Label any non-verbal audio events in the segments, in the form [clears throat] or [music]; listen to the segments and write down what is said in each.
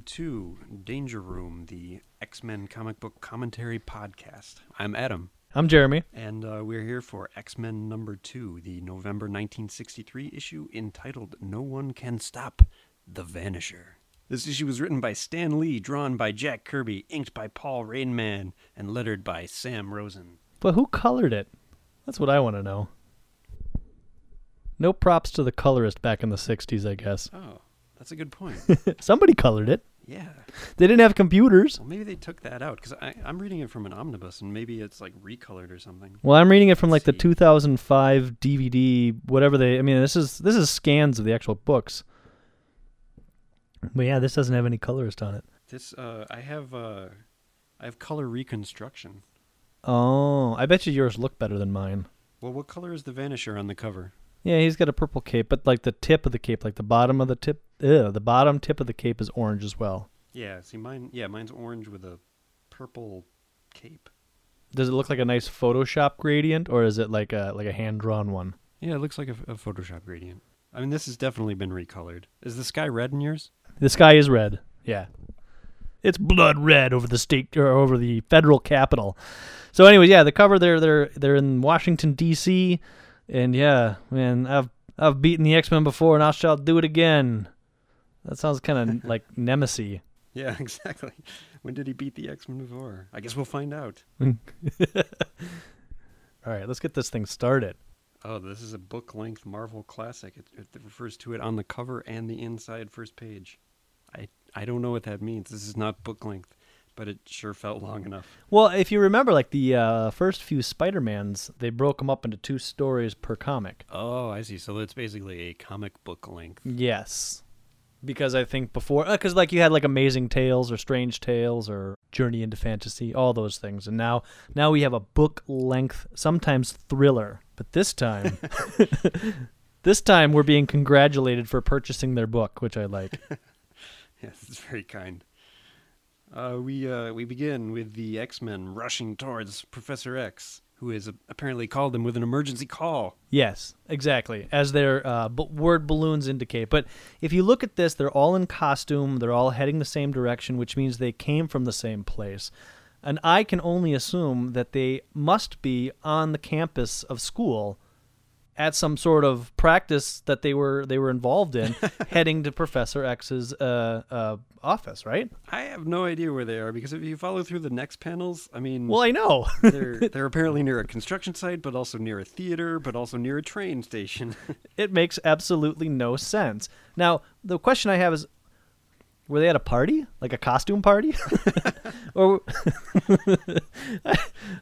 welcome to Danger Room, the X Men comic book commentary podcast. I'm Adam, I'm Jeremy. and uh, we're here for X Men number two, the November 1963 issue entitled No One Can Stop the Vanisher. This issue was written by Stan Lee, drawn by Jack Kirby, inked by Paul Reinman, and lettered by Sam Rosen. But who colored it? That's what I want to know. No props to the colorist back in the 60s, I guess. Oh, that's a good point. [laughs] Somebody colored it. yeah. They didn't have computers. Well, maybe they took that out because I'm reading it from an omnibus, and maybe it's like recolored or something. Well, I'm reading it from like the 2005 DVD, whatever they. I mean, this is this is scans of the actual books. But yeah, this doesn't have any colorist on it. This uh, I have uh, I have color reconstruction. Oh, I bet you yours look better than mine. Well, what color is the Vanisher on the cover? Yeah, he's got a purple cape, but like the tip of the cape, like the bottom of the tip, ew, the bottom tip of the cape is orange as well. Yeah, see mine. Yeah, mine's orange with a purple cape. Does it look like a nice Photoshop gradient, or is it like a like a hand drawn one? Yeah, it looks like a, a Photoshop gradient. I mean, this has definitely been recolored. Is the sky red in yours? The sky is red. Yeah. It's blood red over the state or over the federal capital. So anyways, yeah, the cover they're they're they're in Washington D.C. and yeah, man, I've I've beaten the X-Men before and I shall do it again. That sounds kind of like [laughs] Nemesis. Yeah, [laughs] exactly. When did he beat the X Men before? I guess we'll find out. [laughs] All right, let's get this thing started. Oh, this is a book length Marvel classic. It, it refers to it on the cover and the inside first page. I I don't know what that means. This is not book length, but it sure felt [laughs] long enough. Well, if you remember, like the uh, first few Spider-Mans, they broke them up into two stories per comic. Oh, I see. So it's basically a comic book length. Yes. Because I think before, because like you had like Amazing Tales or Strange Tales or Journey into Fantasy, all those things, and now now we have a book length, sometimes thriller, but this time, [laughs] [laughs] this time we're being congratulated for purchasing their book, which I like. Yes, it's very kind. Uh, we uh, we begin with the X Men rushing towards Professor X, who has apparently called them with an emergency call. yes, exactly, as their uh, b- word balloons indicate. But if you look at this, they're all in costume, they're all heading the same direction, which means they came from the same place. And I can only assume that they must be on the campus of school at some sort of practice that they were they were involved in, [laughs] heading to Professor X's uh, uh, office, right? I have no idea where they are because if you follow through the next panels, I mean, Well, I know. [laughs] they're they're apparently near a construction site, but also near a theater, but also near a train station. [laughs] it makes absolutely no sense. Now, the question I have is were they at a party? Like a costume party? [laughs] or [laughs]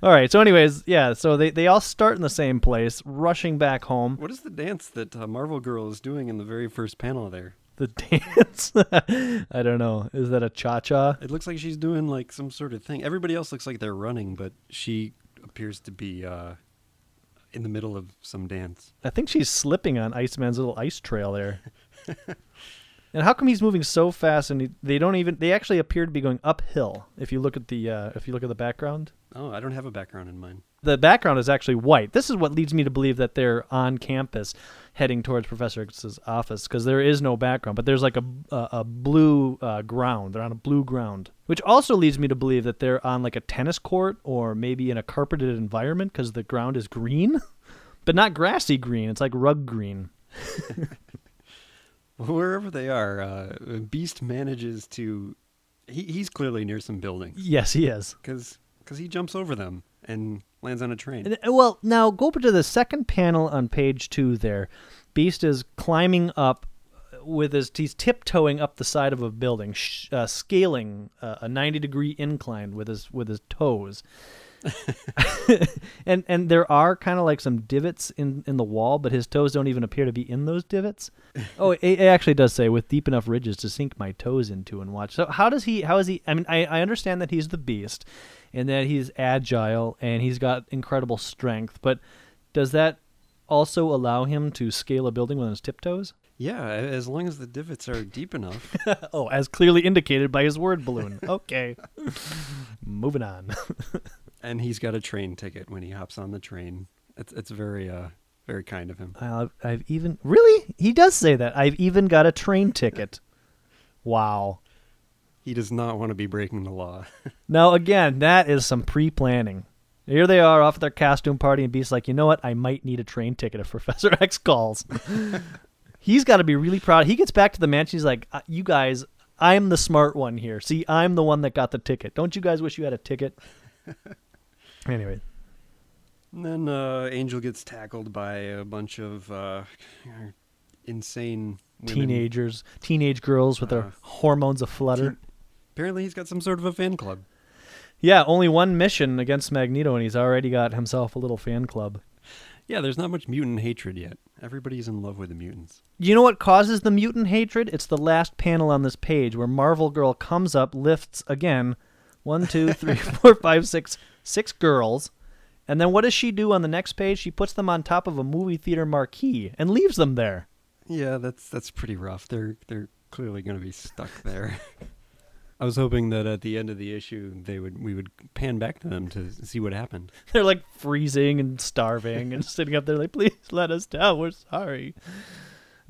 All right. So anyways, yeah, so they they all start in the same place, rushing back home. what is the dance that uh, Marvel Girl is doing in the very first panel there? The [laughs] dance. I don't know. Is that a cha-cha? It looks like she's doing like some sort of thing. Everybody else looks like they're running, but she appears to be uh, in the middle of some dance. I think she's slipping on Iceman's little ice trail there. And how come he's moving so fast and he, they don't even they actually appear to be going uphill if you look at the uh, if you look at the background? Oh, I don't have a background in mind. the background is actually white. This is what leads me to believe that they're on campus heading towards Professor X's office because there is no background, but there's like a, a, a blue uh, ground. They're on a blue ground, which also leads me to believe that they're on like a tennis court or maybe in a carpeted environment because the ground is green, [laughs] but not grassy green. It's like rug green. [laughs] Wherever they are, uh, Beast manages to. He, he's clearly near some buildings Yes, he is. because he jumps over them and lands on a train. And- uh, Well, now go over to the second panel on page two there. Beast is climbing up uh, with his, he's tiptoeing up the side of a building, sh- uh, scaling uh, a 90 degree incline with his, with his toes. [laughs] and and there are kind of like some divots in in the wall, but his toes don't even appear to be in those divots. [laughs] Oh, it, it actually does say with deep enough ridges to sink my toes into and watch. So how does he? How is he? I mean, I, I understand that he's the beast, and that he's agile and he's got incredible strength, but does that also allow him to scale a building with his tiptoes? Yeah, as long as the divots are deep enough. [laughs] oh, as clearly indicated by his word balloon. Okay, moving on. And he's got a train ticket when he hops on the train. It's it's very uh very kind of him. I've, I've even really he does say that I've even got a train ticket. Wow. He does not want to be breaking the law. [laughs] Now, again, that is some pre planning. Here they are off at their costume party, and Beast's like, you know what? I might need a train ticket if [laughs] Professor X calls. [laughs] he's got to be really proud. He gets back to the mansion. He's like, uh, you guys, I'm the smart one here. See, I'm the one that got the ticket. Don't you guys wish you had a ticket? Anyway, And then uh, Angel gets tackled by a bunch of uh, insane women. teenagers, teenage girls with their Uh, hormones aflutter. Teen- Apparently, he's got some sort of a fan club. Yeah, only one mission against Magneto, and he's already got himself a little fan club. Yeah, there's not much mutant hatred yet. Everybody's in love with the mutants. You know what causes the mutant hatred? It's the last panel on this page where Marvel Girl comes up, lifts again one, two, three, [laughs] four, five, six, six girls. And then what does she do on the next page? She puts them on top of a movie theater marquee and leaves them there. Yeah, that's that's pretty rough. They're they're clearly going to be stuck there. [laughs] I was hoping that at the end of the issue they would we would pan back to them to see what happened. [laughs] They're like freezing and starving and [laughs] sitting up there like, please let us down. We're sorry.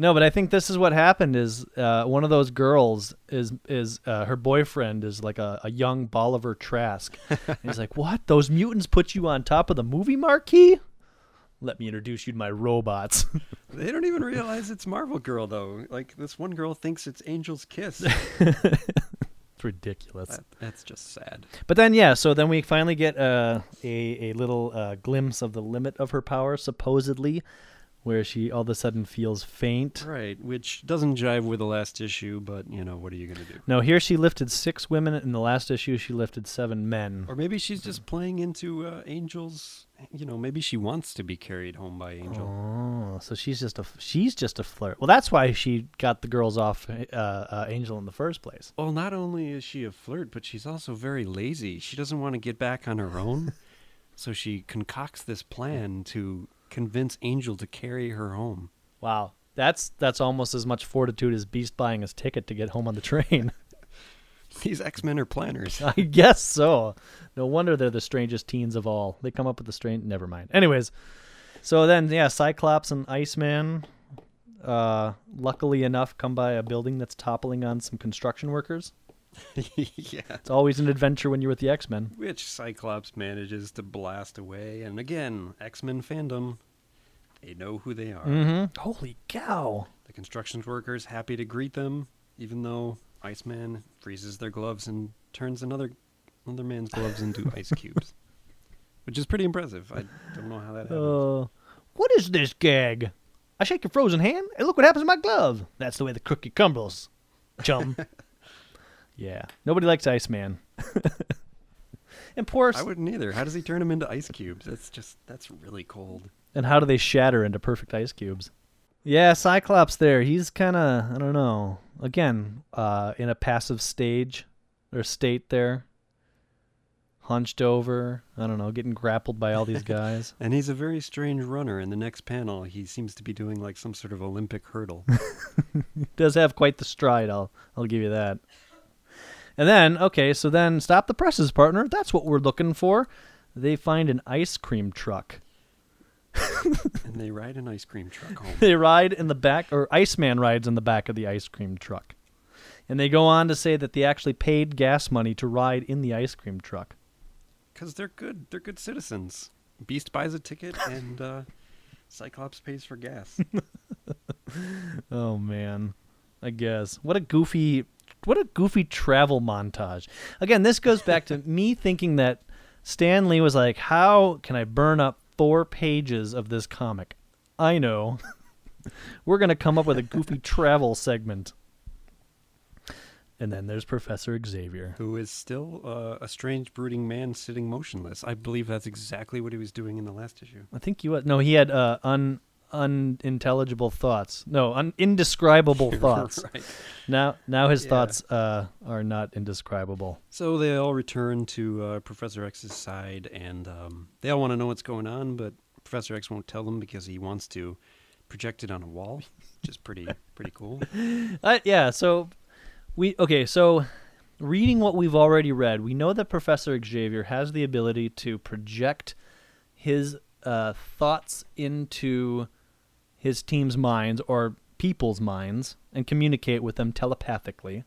No, but I think this is what happened. Is uh, one of those girls is is uh, her boyfriend is like a, a young Bolivar Trask. and he's like, "What? Those mutants put you on top of the movie marquee? Let me introduce you to my robots." [laughs] They don't even realize it's Marvel Girl though. Like this one girl thinks it's Angel's kiss. it's [laughs] ridiculous. that, that's just sad. But then, yeah, so then we finally get uh, a a little uh, glimpse of the limit of her power, supposedly, where she all of a sudden feels faint. Right, which doesn't jive with the last issue, but you know, what are you going to do? No, here she lifted six women. In the last issue, she lifted seven men. Or maybe she's just playing into uh, Angel's, you know, maybe she wants to be carried home by Angel. Oh, so she's just a she's just a flirt. Well, that's why she got the girls off uh, uh, Angel in the first place. Well, not only is she a flirt, but she's also very lazy. She doesn't want to get back on her own, [laughs] so she concocts this plan to convince Angel to carry her home. Wow, that's that's almost as much fortitude as Beast buying his ticket to get home on the train. [laughs] These X Men are planners. [laughs] I guess so. No wonder they're the strangest teens of all. They come up with the strange. Never mind. Anyways, so then yeah, Cyclops and Iceman, uh, luckily enough, come by a building that's toppling on some construction workers. [laughs] yeah. It's always an adventure when you're with the X Men. Which Cyclops manages to blast away. And again, X Men fandom, they know who they are. Mm-hmm. Holy cow! The construction workers happy to greet them, even though Iceman freezes their gloves and turns another another man's gloves into [laughs] ice cubes. Which is pretty impressive. I don't know how that happened. Uh, what is this gag? I shake your frozen hand, and look what happens to my glove. That's the way the cookie crumbles, chum. [laughs] yeah, nobody likes Iceman. [laughs] and poor. I wouldn't either. How does he turn them into ice cubes? That's just that's really cold. And how do they shatter into perfect ice cubes? Yeah, Cyclops there. He's kind of, I don't know. Again, uh, in a passive stage or state there. Hunched over. I don't know, getting grappled by all these [laughs] guys. And he's a very strange runner. In the next panel, he seems to be doing like some sort of Olympic hurdle. [laughs] Does have quite the stride, I'll I'll give you that. And then, okay, so then stop the presses, partner. That's what we're looking for. They find an ice cream truck. and they ride an ice cream truck home. [laughs] they ride in the back, or Iceman rides in the back of the ice cream truck. And they go on to say that they actually paid gas money to ride in the ice cream truck. Because they're good. They're good citizens. Beast buys a ticket, [laughs] and uh, Cyclops pays for gas. [laughs] Oh man, I guess what a goofy, what a goofy travel montage. Again, this goes back to me thinking that Stan Lee was like, "How can I burn up four pages of this comic?" I know. [laughs] We're gonna come up with a goofy travel segment. And then there's Professor Xavier. who is still uh, a strange, brooding man sitting motionless. I believe that's exactly what he was doing in the last issue. I think you no, he had uh, un unintelligible thoughts. No, un- indescribable [laughs] thoughts. right. Now, now his Yeah. thoughts uh, are not indescribable. So they all return to uh, Professor X's side, and um, they all want to know what's going on, but Professor X won't tell them because he wants to project it on a wall, which is pretty [laughs] pretty cool. Uh, yeah, so we okay, so reading what we've already read, we know that Professor Xavier has the ability to project his uh, thoughts into his team's minds or people's minds and communicate with them telepathically.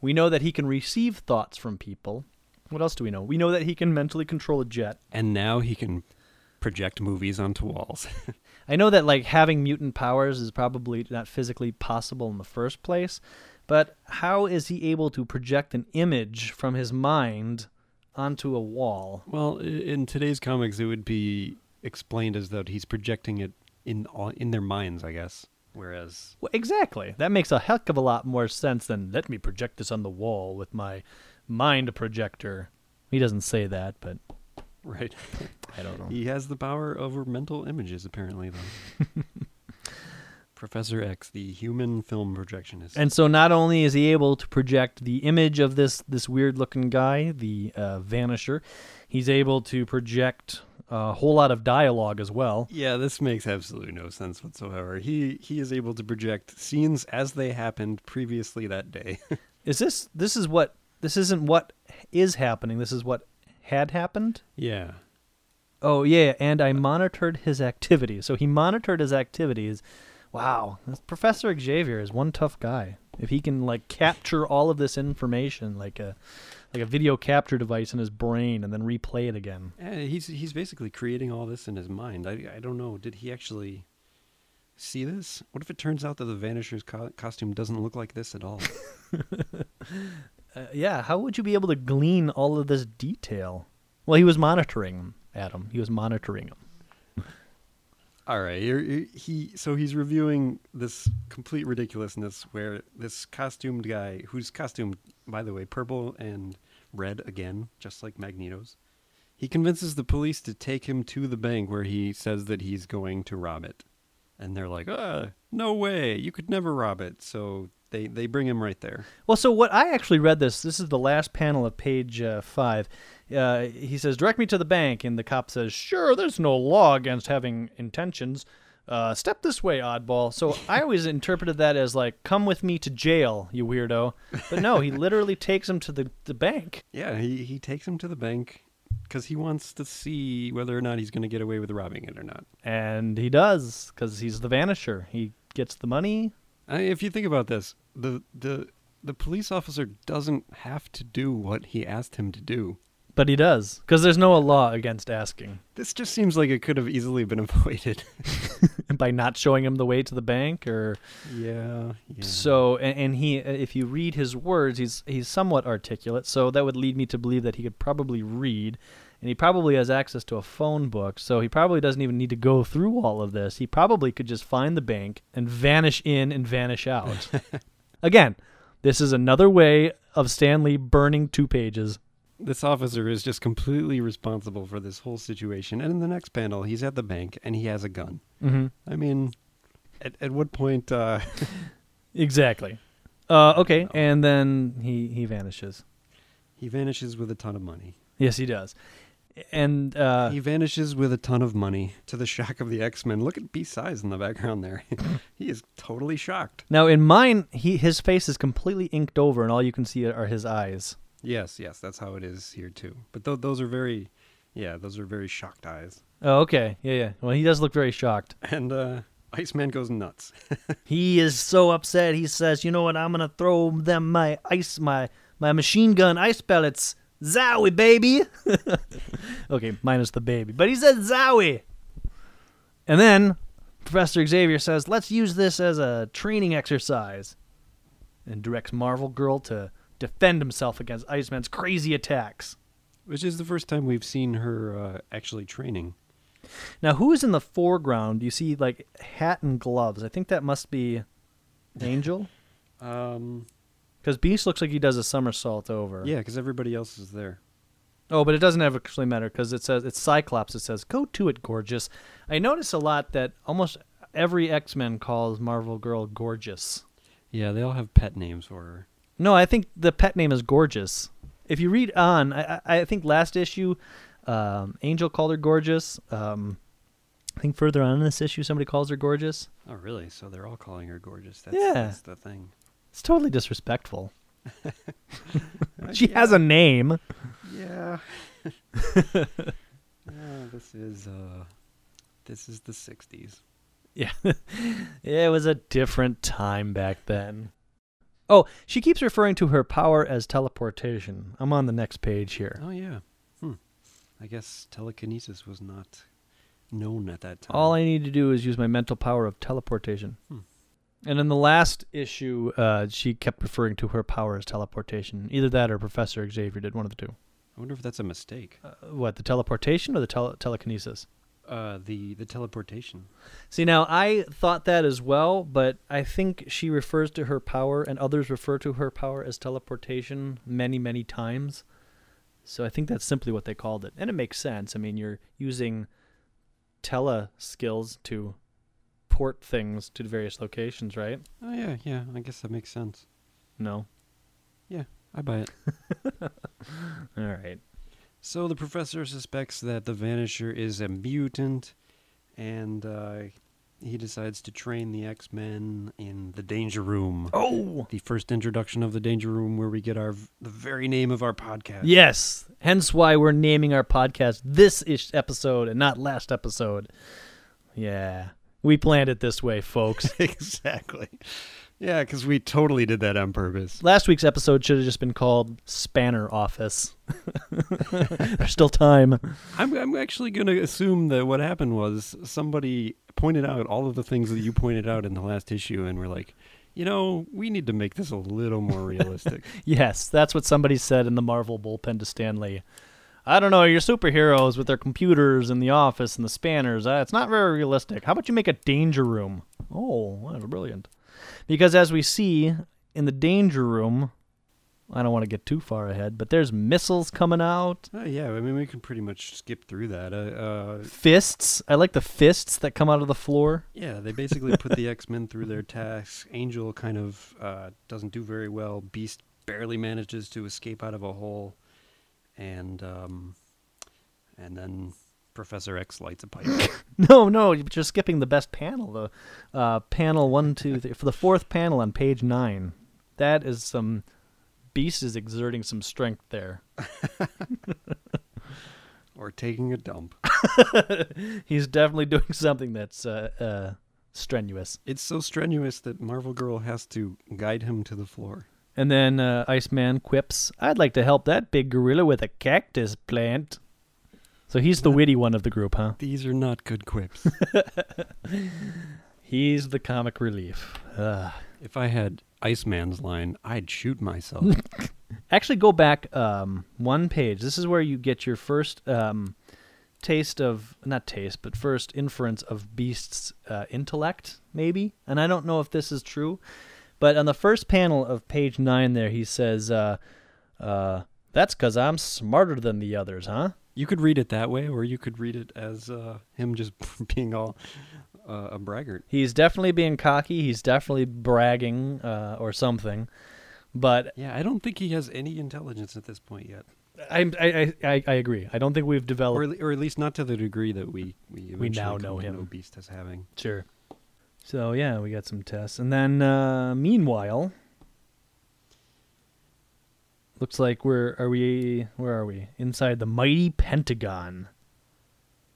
We know that he can receive thoughts from people. What else do we know? We know that he can mentally control a jet. And now he can project movies onto walls. [laughs] I know that like having mutant powers is probably not physically possible in the first place, but how is he able to project an image from his mind onto a wall? well, in today's comics, it would be explained as though he's projecting it in all- in their minds, I guess. Whereas, Well, exactly. That makes a heck of a lot more sense than let me project this on the wall with my mind projector. He doesn't say that, but right, I don't know. he has the power over mental images, apparently, though. [laughs] Professor X, the human film projectionist. And so not only is he able to project the image of this this weird looking guy, the uh, Vanisher, he's able to project a whole lot of dialogue as well. Yeah, this makes absolutely no sense whatsoever. He he is able to project scenes as they happened previously that day. [laughs] Is this this is what this isn't what is happening. This is what had happened. yeah. Oh yeah, and I monitored his activities. So he monitored his activities. Wow, this Professor Xavier is one tough guy. If he can like capture all of this information, like a like a video capture device in his brain, and then replay it again. Eh, he's he's basically creating all this in his mind. I I don't know. Did he actually see this? What if it turns out that the Vanisher's co- costume doesn't look like this at all? [laughs] Uh, yeah, how would you be able to glean all of this detail? Well, he was monitoring Adam. He was monitoring him. All right. Here, here- he so he's reviewing this complete ridiculousness where this costumed guy, whose costume, by the way, purple and red again, just like Magneto's. He convinces the police to take him to the bank where he says that he's going to rob it. And they're like, no way, you could never rob it. So they, they bring him right there. Well, so what I actually read this. This is the last panel of page uh, five. Uh, he says, "Direct me to the bank," and the cop says, "Sure, there's no law against having intentions. Uh, step this way, oddball." So [laughs] I always interpreted that as like, "Come with me to jail, you weirdo." But no, he literally takes him to the the bank. [laughs] Yeah, he, he takes him to the bank because he wants to see whether or not he's going to get away with robbing it or not. And he does, because he's the Vanisher. He gets the money. I if you think about this, the, the, the police officer doesn't have to do what he asked him to do. But he does, because there's no law against asking. This just seems like it could have easily been [laughs] avoided. [laughs] By not showing him the way to the bank, or yeah, yeah. so, and, and he, uh, if you read his words, he's he's somewhat articulate. So that would lead me to believe that he could probably read, and he probably has access to a phone book. So he probably doesn't even need to go through all of this. He probably could just find the bank and vanish in and vanish out. [laughs] Again, this is another way of Stan Lee burning two pages. This officer is just completely responsible for this whole situation. And in the next panel, he's at the bank and he has a gun. Mm-hmm. I mean, at, at what point? Uh, [laughs] Exactly. Uh, okay, and then he he vanishes. he vanishes with a ton of money. Yes, he does. And uh, he vanishes with a ton of money to the shock of the X Men. Look at B size in the background there. [laughs] he is totally shocked. now in mine, he his face is completely inked over, and all you can see are his eyes. Yes, yes, that's how it is here too. But th- those are very, yeah, those are very shocked eyes. Oh, okay, yeah, yeah. Well, he does look very shocked. [laughs] And uh, Iceman goes nuts. [laughs] He is so upset. He says, "You know what? I'm gonna throw them my ice, my my machine gun ice pellets. Zowie, baby." [laughs] okay, minus the baby, but he said Zowie. And then Professor Xavier says, "Let's use this as a training exercise," and directs Marvel Girl to defend himself against Iceman's crazy attacks. Which is the first time we've seen her uh, actually training. Now, who is in the foreground? You see, like hat and gloves. I think that must be [laughs] Angel. Um, Because Beast looks like he does a somersault over. yeah, because everybody else is there. Oh, but it doesn't actually matter because it says it's Cyclops. It says "Go to it, gorgeous." I notice a lot that almost every X Men calls Marvel Girl gorgeous. Yeah, they all have pet names for her. No, I think the pet name is gorgeous. If you read on, I, I think last issue, um, Angel called her gorgeous. Um, I think further on in this issue, somebody calls her gorgeous. Oh, really? So they're all calling her gorgeous. That's, Yeah. that's the thing. It's totally disrespectful. [laughs] She yeah, has a name. Yeah. [laughs] yeah, this is uh, this is the '60s. [laughs] Yeah. it was a different time back then. Oh, she keeps referring to her power as teleportation. I'm on the next page here. Oh yeah. Hmm. I guess telekinesis was not known at that time. All I need to do is use my mental power of teleportation. Hmm. And in the last issue, uh, she kept referring to her power as teleportation. Either that or Professor Xavier did one of the two. I wonder if that's a mistake. Uh, what, the teleportation or the tele- telekinesis? Uh, the the teleportation. See, now I thought that as well, but I think she refers to her power, and others refer to her power as teleportation many, many times. So I think that's simply what they called it. And it makes sense. I mean, you're using tele skills to port things to various locations, right? Oh yeah, yeah. I guess that makes sense. No. Yeah, I buy it. [laughs] All right. So the professor suspects that the Vanisher is a mutant, and uh, he decides to train the X Men in the Danger Room. Oh! The first introduction of the Danger Room, where we get our the very name of our podcast. Yes. Hence why we're naming our podcast this ish episode and not last episode. Yeah. We planned it this way, folks. [laughs] exactly. Yeah, because we totally did that on purpose. Last week's episode should have just been called Spanner Office. [laughs] There's still time. I'm, I'm actually going to assume that what happened was somebody pointed out all of the things that you pointed out in the last issue, and we're like, you know, we need to make this a little more realistic. [laughs] Yes, that's what somebody said in the Marvel bullpen to Stan Lee. I don't know, your superheroes with their computers in the office and the spanners, uh, it's not very realistic. How about you make a danger room? Oh, that's brilliant. Because as we see in the danger room, I don't want to get too far ahead, but there's missiles coming out, oh, yeah, I mean, we can pretty much skip through that. Uh, uh, fists. I like the fists that come out of the floor. Yeah, they basically put the X Men through their tasks. Angel kind of uh, doesn't do very well. Beast barely manages to escape out of a hole, and um, and then Professor X lights a pipe. [laughs] No, no, you're just skipping the best panel. The uh, panel one, two, three, for the fourth panel on page nine. That is some beast is exerting some strength there. [laughs] or taking a dump. [laughs] He's definitely doing something that's uh, uh, strenuous. It's so strenuous that Marvel Girl has to guide him to the floor. And then uh, Iceman quips, "I'd like to help that big gorilla with a cactus plant." So he's the witty one of the group, huh? These are not good quips. [laughs] He's the comic relief. Ugh. if I had Iceman's line, I'd shoot myself. [laughs] Actually, go back um, one page. This is where you get your first um, taste of not taste, but first inference of Beast's uh, intellect, maybe. And I don't know if this is true, but on the first panel of page nine, there he says, uh, uh, "That's because I'm smarter than the others, huh?" You could read it that way, or you could read it as uh, him just [laughs] being all uh, a braggart. He's definitely being cocky. He's definitely bragging uh, or something. But Yeah, I don't think he has any intelligence at this point yet, I, I, I, I agree. I don't think we've developed. or, at or at least not to the degree that we we, We now know him. Beast as having. Sure. So yeah, we got some tests, and then uh, meanwhile, looks like we're are we where are we inside the mighty Pentagon?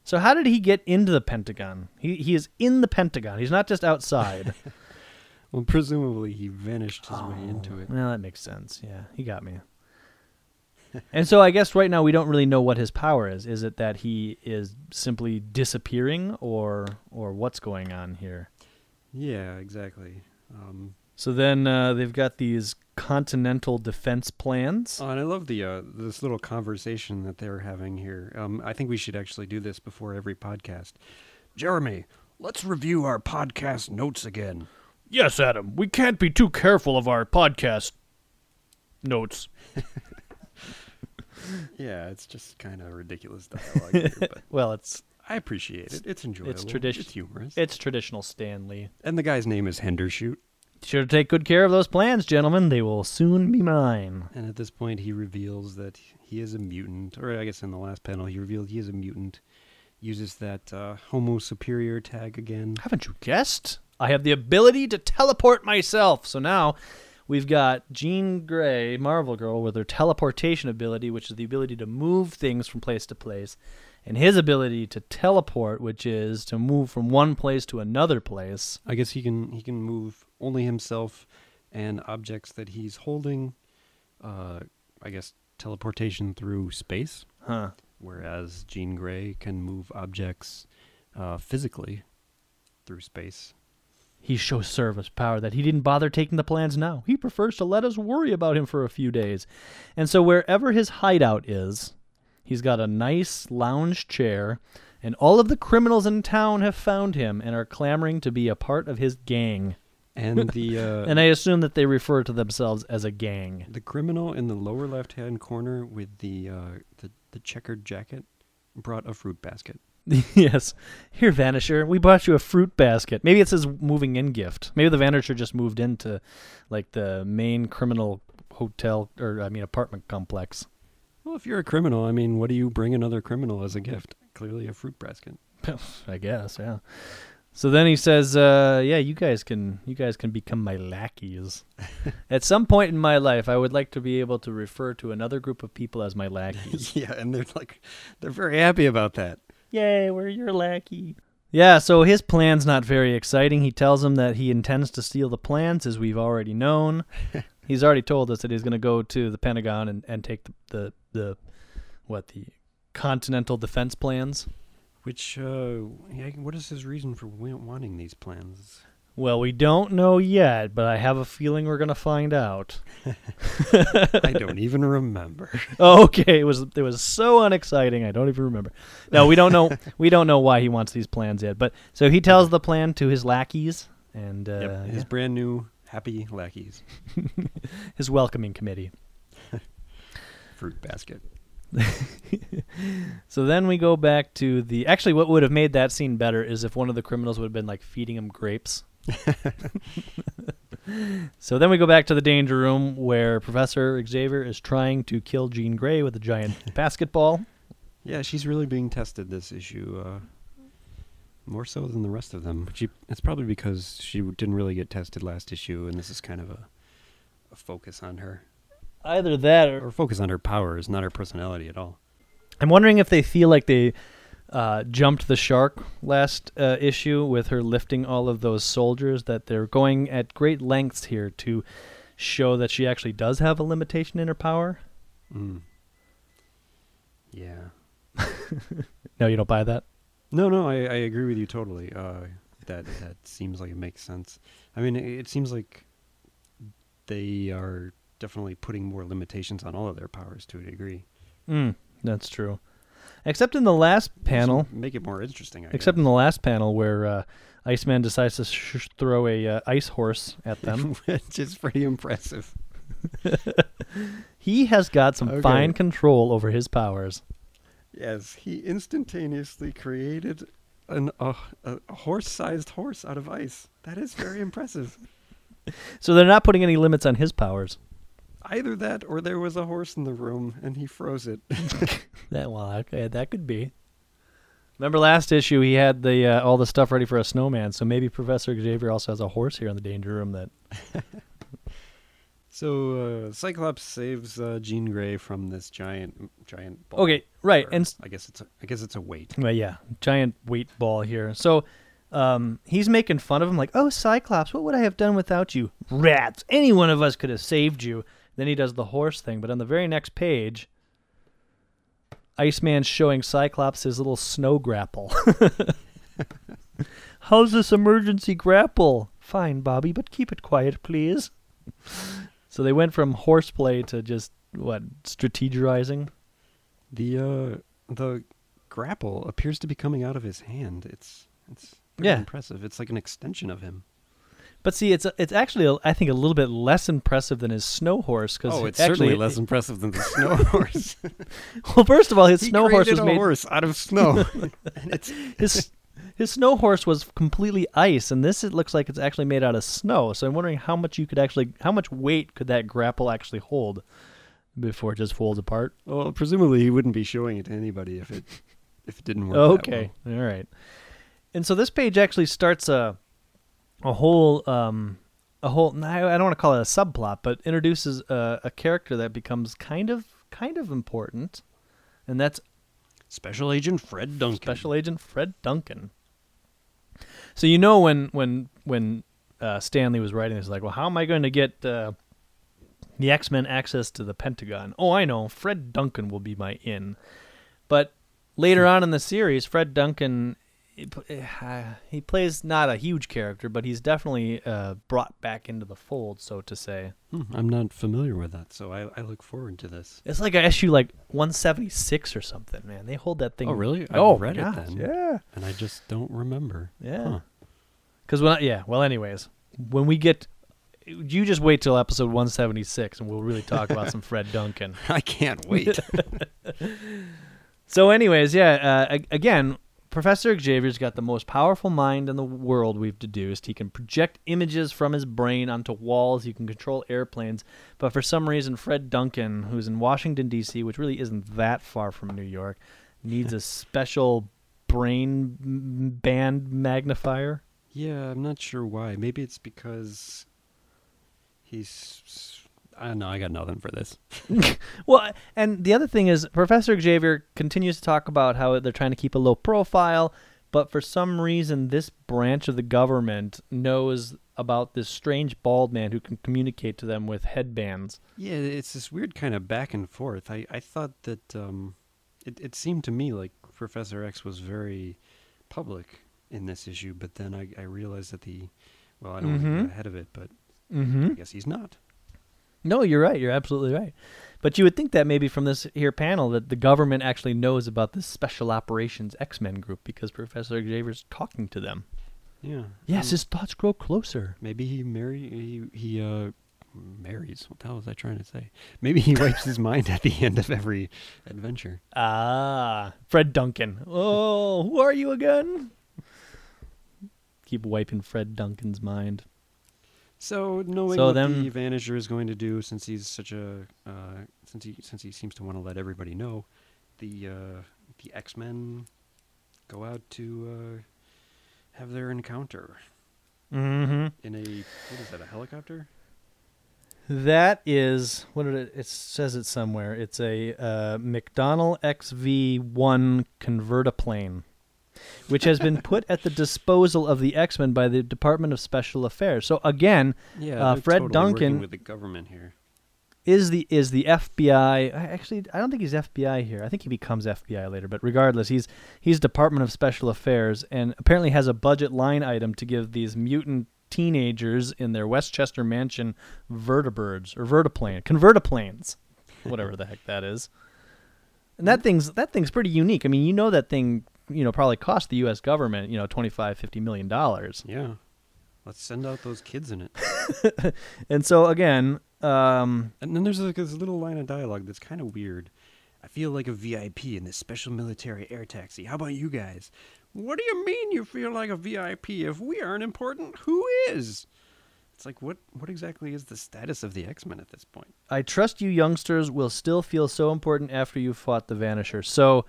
So how did he get into the Pentagon? He he is in the Pentagon. He's not just outside. [laughs] Well, presumably he vanished his way into it. well, that makes sense. Yeah, he got me. [laughs] and so I guess right now we don't really know what his power is. Is it that he is simply disappearing, or or what's going on here? Yeah, exactly. Um, So then uh, they've got these continental defense plans. oh, and I love the uh, this little conversation that they're having here. Um, I think we should actually do this before every podcast. Jeremy, let's review our podcast notes again. Yes, Adam. We can't be too careful of our podcast notes. [laughs] Yeah, it's just kind of ridiculous dialogue here, [laughs] but Well, it's I appreciate it. It's enjoyable. tradition- It's humorous. it's traditional Stan Lee. and the guy's name is Hendershoot. Sure to take good care of those plans, gentlemen. They will soon be mine. And at this point, he reveals that he is a mutant, or I guess in the last panel, he revealed he is a mutant. Uses that uh, Homo Superior tag again. Haven't you guessed? I have the ability to teleport myself. So now we've got Jean Grey, Marvel Girl, with her teleportation ability, which is the ability to move things from place to place, and his ability to teleport, which is to move from one place to another place. I guess he can he can move only himself and objects that he's holding. Uh, I guess teleportation through space, Huh. whereas Jean Grey can move objects uh, physically through space. He shows service power that he didn't bother taking the plans now. He prefers to let us worry about him for a few days. And so wherever his hideout is, he's got a nice lounge chair, and all of the criminals in town have found him and are clamoring to be a part of his gang. And [laughs] the uh, And I assume that they refer to themselves as a gang. the criminal in the lower left-hand corner with the uh, the, the checkered jacket brought a fruit basket. [laughs] yes. Here, Vanisher, we bought you a fruit basket. Maybe it's his moving in gift. Maybe the Vanisher just moved into like the main criminal hotel or I mean apartment complex. Well, if you're a criminal, I mean, what do you bring another criminal as a gift? Clearly, a fruit basket. [laughs] I guess, yeah. So then he says, uh, "Yeah, you guys can, you guys can become my lackeys. [laughs] At some point in my life, I would like to be able to refer to another group of people as my lackeys. [laughs] yeah, and they're like, they're very happy about that. Yay, we're your lackey." Yeah, so his plan's not very exciting. He tells him that he intends to steal the plans, as we've already known. He's already told us that he's going to go to the Pentagon and, and take the, the the what the Continental Defense plans. Which, uh, what is his reason for wanting these plans? Well, we don't know yet, but I have a feeling we're going to find out. [laughs] I don't even remember. [laughs] okay, it was it was so unexciting. I don't even remember. No, we don't know. [laughs] we don't know why he wants these plans yet. But so he tells the plan to his lackeys and uh, Yep, his yeah, brand new happy lackeys [laughs] his welcoming committee. [laughs] fruit basket. [laughs] So then we go back to the. Actually, what would have made that scene better is if one of the criminals would have been like feeding him grapes. so then we go back to the danger room where Professor Xavier is trying to kill Jean Grey with a giant basketball. Yeah, she's really being tested this issue, uh, more so than the rest of them. She, it's probably because she didn't really get tested last issue, and this is kind of a, a focus on her, Either that or or focus on her powers, not her personality at all. I'm wondering if they feel like they uh, jumped the shark last uh, issue with her lifting all of those soldiers, that they're going at great lengths here to show that she actually does have a limitation in her power. Mm. Yeah. [laughs] No, you don't buy that? No, no, I, I agree with you totally. Uh, that that seems like it makes sense. I mean, it, it seems like they are definitely putting more limitations on all of their powers to a degree. Mm, that's true. Except in the last panel, Just make it more interesting. I except in the last panel where uh, Iceman decides to sh- throw a uh, ice horse at them. [laughs] which is pretty impressive. [laughs] he has got some Okay. fine control over his powers. Yes, he instantaneously created an uh, a horse-sized horse out of ice. That is very [laughs] impressive. So they're not putting any limits on his powers. Either that, or there was a horse in the room and he froze it. [laughs] That well, okay, that could be. Remember last issue he had the uh, all the stuff ready for a snowman, so maybe Professor Xavier also has a horse here in the danger room that [laughs] So uh, Cyclops saves uh, Jean Grey from this giant, giant. Ball. Okay, right, Or and I guess it's a, I guess it's a weight. well, yeah, giant weight ball here. So um, he's making fun of him like, "Oh, Cyclops, what would I have done without you? Rats! Any one of us could have saved you." Then he does the horse thing, but on the very next page, Iceman's showing Cyclops his little snow grapple. [laughs] How's this emergency grapple? Fine, Bobby, but keep it quiet, please. So they went from horseplay to just what strategizing. The uh, the grapple appears to be coming out of his hand. It's it's pretty Yeah. impressive. It's like an extension of him. But see, it's it's actually I think a little bit less impressive than his snow horse because Oh, it's actually certainly less [laughs] impressive than the snow [laughs] horse. Well, first of all, his he snow horse was made horse out of snow. [laughs] it's his his snow horse was completely ice, and this it looks like it's actually made out of snow. So I'm wondering how much you could actually how much weight could that grapple actually hold before it just folds apart. well, presumably he wouldn't be showing it to anybody if it [laughs] if it didn't work. Okay, all right. And so this page actually starts a a whole um a whole I I don't want to call it a subplot, but introduces a, a character that becomes kind of kind of important, and that's. Special Agent Fred Duncan. Special Agent Fred Duncan. So you know when when when uh, Stan Lee was writing this, like, well, how am I going to get uh, the X Men access to the Pentagon? Oh, I know. Fred Duncan will be my in. But later on in the series, Fred Duncan. He, uh, he plays not a huge character, but he's definitely uh, brought back into the fold, so to say. Hmm, I'm not familiar with that, so I, I look forward to this. It's like a issue like 176 or something, man. They hold that thing. Oh, really? I've oh, read it then. Yeah. And I just don't remember. Yeah. Huh. Because when I, yeah, well, anyways, when we get, you just wait till episode 176, and we'll really talk about some Fred Duncan. [laughs] I can't wait. [laughs] So, anyways, yeah, uh, again, Professor Xavier's got the most powerful mind in the world. We've deduced he can project images from his brain onto walls. He can control airplanes. But for some reason, Fred Duncan, who's in Washington D.C., which really isn't that far from New York, needs a [laughs] special brain band magnifier. yeah, I'm not sure why. Maybe it's because he's. I don't know. I got nothing for this. [laughs] Well, and the other thing is, Professor Xavier continues to talk about how they're trying to keep a low profile, but for some reason, this branch of the government knows about this strange bald man who can communicate to them with headbands. Yeah, it's this weird kind of back and forth. I, I thought that um, it, it seemed to me like Professor X was very public in this issue, but then I, I realized that the, well, I don't want to get ahead of it, but Mm-hmm. I guess he's not. No, you're right. You're absolutely right. But you would think that maybe from this here panel that the government actually knows about this special operations X-Men group because Professor Xavier's talking to them. Yeah. Yes, um, his thoughts grow closer. Maybe he marry he he uh marries. What the hell was I trying to say? Maybe he wipes his mind at the end of every adventure. Ah, Fred Duncan. Oh, who are you again? Keep wiping Fred Duncan's mind. So knowing So what then- the Vanisher is going to do, since he's such a uh, since he since he seems to want to let everybody know, the uh, the X Men go out to uh, have their encounter Mm-hmm. in a what is that? A helicopter? That is what did it, it says it somewhere. It's a uh, McDonnell XV1 convertiplane, which has been put at the disposal of the X Men by the Department of Special Affairs. So again, Yeah, Uh, Fred totally Duncan- with the government here. is the is the FBI I- actually I don't think he's FBI here. I think he becomes FBI later, but regardless, he's he's Department of Special Affairs and apparently has a budget line item to give these mutant teenagers in their Westchester mansion vertibirds or vertiplane convertiplanes, whatever the heck that is. And that [laughs] thing's that thing's pretty unique. I mean, you know that thing, you know, probably cost the US government, you know, 25 50 million dollars. Yeah, let's send out those kids in it. [laughs] And so again, um And then there's like this little line of dialogue that's kind of weird. I feel like a VIP in this special military air taxi. How about you guys? What do you mean you feel like a VIP? If we aren't important, who is? It's like what what exactly is the status of the X-Men at this point? I trust you youngsters will still feel so important after you've fought the Vanisher. So,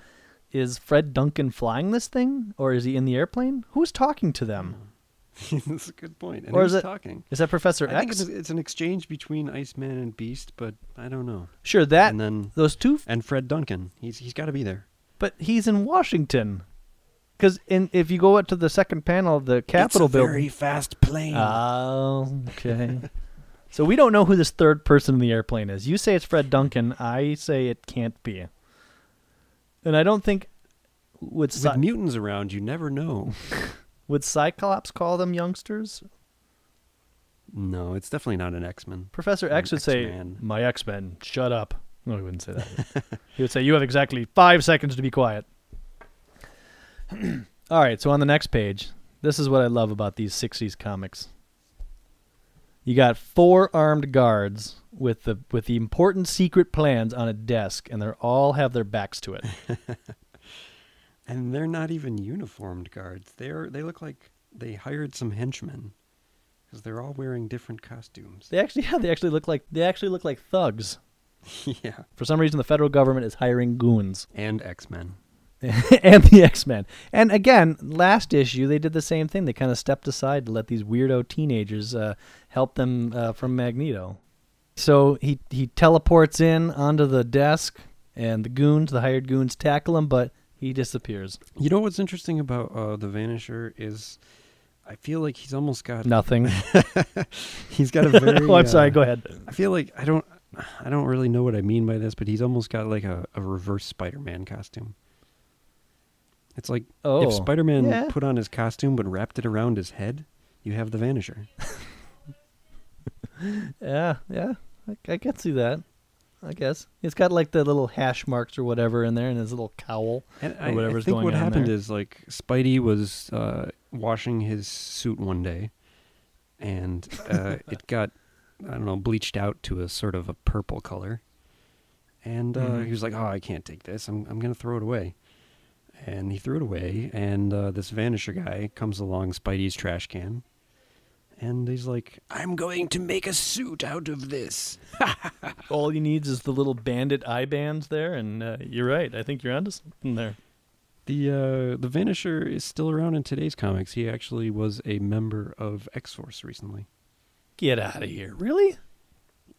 is Fred Duncan flying this thing, or is he in the airplane? Who's talking to them? Hmm. [laughs] That's a good point. And Or who's is it talking? Is that Professor I think X? it's, it's an exchange between Iceman and Beast, but I don't know. Sure, that and then those two, and Fred Duncan. He's he's got to be there. but he's in Washington. Because in if you go up to the second panel of the Capitol it's a building, very fast plane. Oh, okay. so we don't know who this third person in the airplane is. You say it's Fred Duncan. I say it can't be. And I don't think would With Cy- mutants around, you never know. [laughs] would Cyclops call them youngsters? No, it's definitely not an X-Men. Professor X would say. "My X Men, shut up." No, he wouldn't say that. he would say, "You have exactly five seconds to be quiet." [clears throat] All right. So on the next page, this is what I love about these '60s comics. You got four armed guards with the with the important secret plans on a desk, and they all have their backs to it. [laughs] And they're not even uniformed guards. They're they look like they hired some henchmen because they're all wearing different costumes. They actually, [laughs] yeah, they actually look like they actually look like thugs. [laughs] yeah, For some reason, the federal government is hiring goons. and X-Men. and the X Men. And again, last issue they did the same thing. They kind of stepped aside to let these weirdo teenagers uh, help them uh, from Magneto. So he he teleports in onto the desk, and the goons, the hired goons, tackle him, but he disappears. You know what's interesting about uh, the Vanisher is I feel like he's almost got Nothing. [laughs] he's got a [laughs] very. oh, I'm sorry. uh, Go ahead. I feel like I don't I don't really know what I mean by this, but he's almost got like a, a reverse Spider-Man costume. It's like Oh, if Spider-Man yeah. put on his costume but wrapped it around his head, you have the Vanisher. [laughs] [laughs] yeah, yeah. I, I can see that. I guess he's got like the little hash marks or whatever in there, and his little cowl. And Or I, I think going what on happened there. is like Spidey was uh, washing his suit one day, and uh, it got I don't know bleached out to a sort of a purple color, and uh, Mhm. he was like, "Oh, I can't take this. I'm I'm gonna throw it away." And he threw it away, and uh, this Vanisher guy comes along Spidey's trash can, and he's like, "I'm going to make a suit out of this." [laughs] All he needs is the little bandit eye bands there, and uh, you're right. I think you're onto something there. The uh, the Vanisher is still around in today's comics. He actually was a member of X Force recently. Get out of here! Really?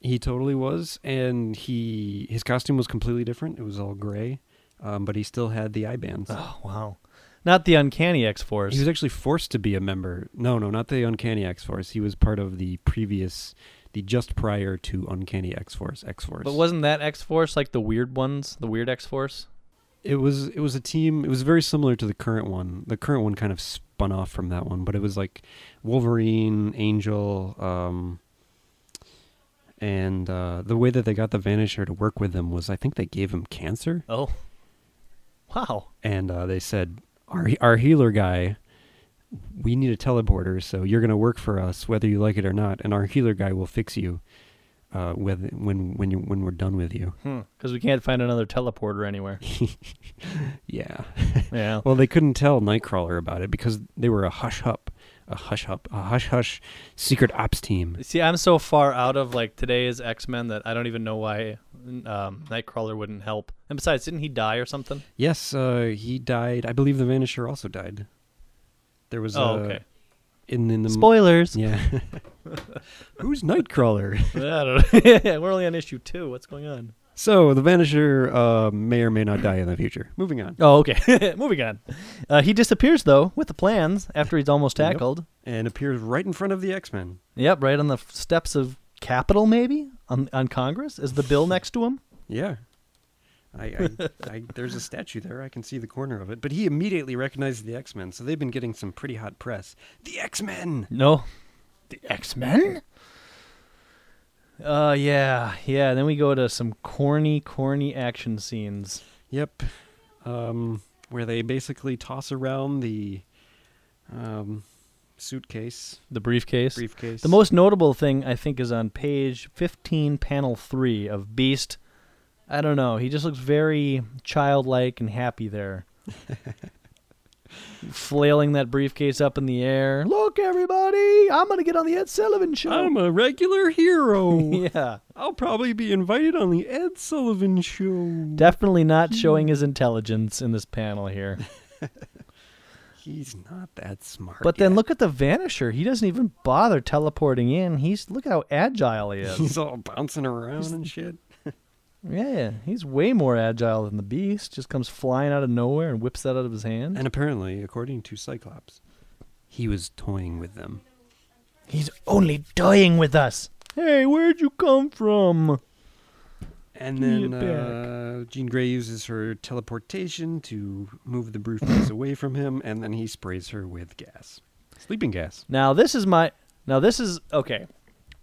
He totally was, and he his costume was completely different. It was all gray, um, but he still had the eye bands. Oh wow! Not the uncanny X Force. He was actually forced to be a member. No, no, not the Uncanny X Force. He was part of the previous, the just prior to Uncanny X Force, X Force. But wasn't that X Force like the weird ones? The weird X Force? it was it was a team. It was very similar to the current one. The current one kind of spun off from that one, but it was like Wolverine, Angel, um, and uh, the way that they got the Vanisher to work with them was I think they gave him cancer. Oh, wow! and uh, they said our our healer guy we need a teleporter so you're going to work for us whether you like it or not and our healer guy will fix you uh, with, when when you when we're done with you Because we can't find another teleporter anywhere. [laughs] yeah yeah. [laughs] well they couldn't tell nightcrawler about it because they were a hush up a hush up a hush hush secret ops team See, I'm so far out of like today's X Men that I don't even know why um, Nightcrawler wouldn't help. And besides, didn't he die or something? yes uh, he died i believe the vanisher also died there was oh, uh, okay. in in the Spoilers. yeah [laughs] [laughs] who's nightcrawler [laughs] I don't know. We're only on issue two. What's going on? So the Vanisher uh, may or may not die in the future. Moving on, Oh, okay. [laughs] Moving on. Uh, he disappears though with the plans after he's almost Yep. tackled. and appears right in front of the X Men. Yep, right on the steps of Capitol, maybe on on Congress. Is the bill next to him? Yeah, I, I, [laughs] I there's a statue there. I can see the corner of it. But he immediately recognizes the X Men, so they've been getting some pretty hot press. The X Men. No, the X Men. Uh, yeah, yeah. Then we go to some corny, corny action scenes. Yep, um, where they basically toss around the um, suitcase, The briefcase. briefcase. The most notable thing I think is on page 15, panel 3 of Beast. I don't know. He just looks very childlike and happy there. [laughs] Flailing that briefcase up in the air. Look, everybody! I'm going to get on the Ed Sullivan show. I'm a regular hero. [laughs] yeah. I'll probably be invited on the Ed Sullivan Show. Definitely not showing his intelligence in this panel here. [laughs] He's not that smart. But then look at the Vanisher. He doesn't even bother teleporting in. He's look how agile he is. [laughs] He's all bouncing around and shit. Yeah, he's way more agile than the Beast. Just comes flying out of nowhere and whips that out of his hand. And apparently, according to Cyclops, he was toying with them. He's only toying with us. Hey, where'd you come from? And Give then uh, Jean Grey uses her teleportation to move the briefcase [laughs] away from him, and then he sprays her with gas, sleeping gas. Now this is my. Now this is okay.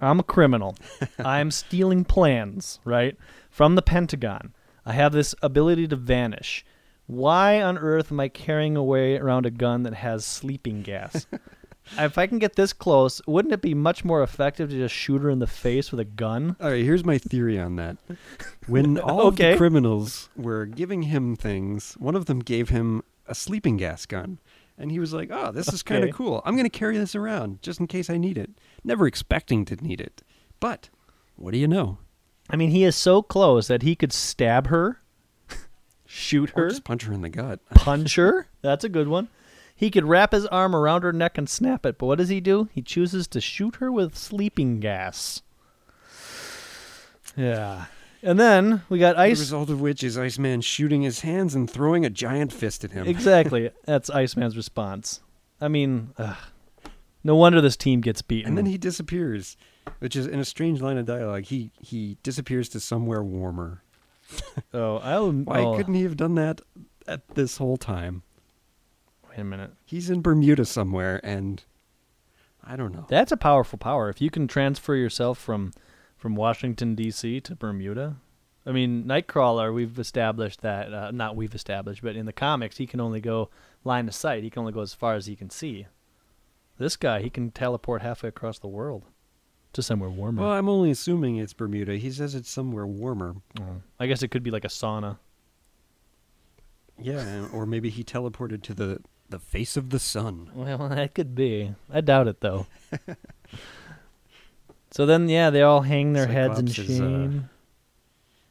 I'm a criminal. [laughs] I'm stealing plans, right, from the Pentagon. I have this ability to vanish. Why on earth am I carrying away around a gun that has sleeping gas? [laughs] if I can get this close, wouldn't it be much more effective to just shoot her in the face with a gun? All right, here's my theory on that. When [laughs] all of the criminals were giving him things, one of them gave him a sleeping gas gun. And he was like, oh, this is kind of cool. I'm going to carry this around just in case I need it. Never expecting to need it. But what do you know? I mean, he is so close that he could stab her, [laughs] shoot Or her, just punch her in the gut. punch her. That's a good one. He could wrap his arm around her neck and snap it, but what does he do? He chooses to shoot her with sleeping gas. Yeah. And then we got Ice. The result of which is Iceman shooting his hands and throwing a giant fist at him. exactly. [laughs] That's Iceman's response. I mean, ugh. No wonder this team gets beaten. And then he disappears, which is in a strange line of dialogue. He he disappears to somewhere warmer. [laughs] oh, I'll. Why oh, couldn't he have done that at this whole time? Wait a minute. He's in Bermuda somewhere, and I don't know. That's a powerful power. If you can transfer yourself from from Washington D.C. to Bermuda, I mean, Nightcrawler. We've established that. Uh, not we've established, but in the comics, he can only go line of sight. He can only go as far as he can see. This guy, he can teleport halfway across the world to somewhere warmer. Well, I'm only assuming it's Bermuda. He says it's somewhere warmer. Oh. I guess it could be like a sauna. Yeah, or maybe he teleported to the the face of the sun. Well, [laughs] that could be. I doubt it though. [laughs] so then, yeah, they all hang their heads in Cyclops is, uh, shame.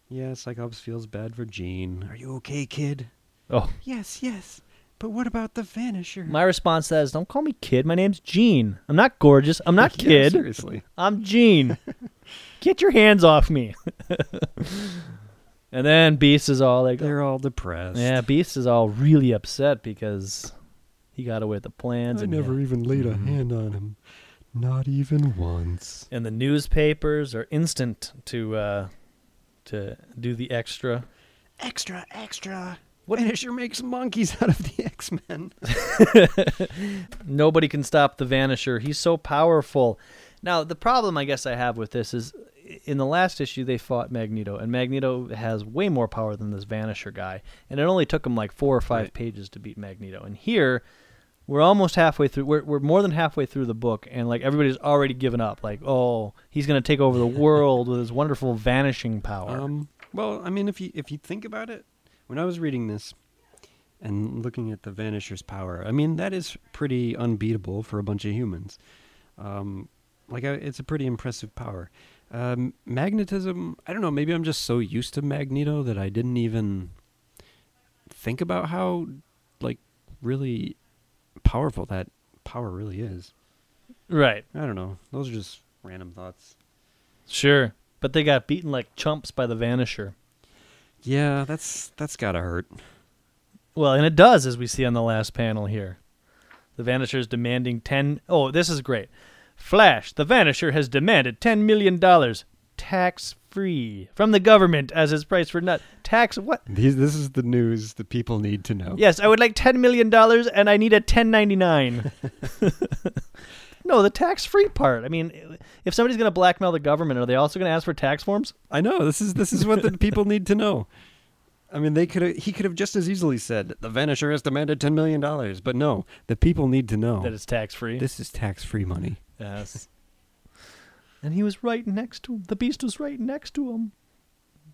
Yeah, Cyclops feels bad for Jean. Are you okay, kid? oh, Yes, yes. But what about the Vanisher? my response says, "Don't call me kid. My name's Jean. I'm not gorgeous. I'm not [laughs] Yeah, kid. seriously. I'm Jean. [laughs] Get your hands off me." [laughs] and then Beast is all like, They're all depressed. "Yeah, Beast is all really upset because he got away with the plans." I and never yeah. even laid a Mhm. hand on him. Not even once. and the newspapers are instant to uh, to do the extra. Extra, extra. Vanisher makes monkeys out of the [laughs] X Men. [laughs] Nobody can stop the Vanisher. He's so powerful. Now, the problem I guess I have with this is in the last issue they fought Magneto, and Magneto has way more power than this Vanisher guy, and it only took him like four or five Right. pages to beat Magneto. And here, we're almost halfway through. We're we're more than halfway through the book, and like everybody's already given up. Like, oh, he's gonna take over the [laughs] world with his wonderful vanishing power. Um, well, I mean, if you if you think about it, when I was reading this and looking at the Vanisher's power, I mean that is pretty unbeatable for a bunch of humans. Um, like I, it's a pretty impressive power. Um, magnetism, I don't know. Maybe I'm just so used to Magneto that I didn't even think about how like really powerful that power really is. right. I don't know. Those are just random thoughts. Sure. But they got beaten like chumps by the Vanisher. Yeah, that's that's gotta hurt. Well, and it does, as we see on the last panel here. The Vanisher is demanding ten. Oh, this is great. Flash, the Vanisher has demanded ten million dollars, tax free, from the government as his price for nut. Tax what? These, this is the news that people need to know. Yes, I would like ten million dollars, and I need a ten ninety nine. [laughs] [laughs] no, the tax free part. I mean, if somebody's going to blackmail the government, are they also going to ask for tax forms? I know this is this is what the [laughs] people need to know. I mean, they could he could have just as easily said the Vanisher has demanded ten million dollars, but no, the people need to know That it's tax free. this is tax free money. Yes. And he was right next to him. The beast was right next to him.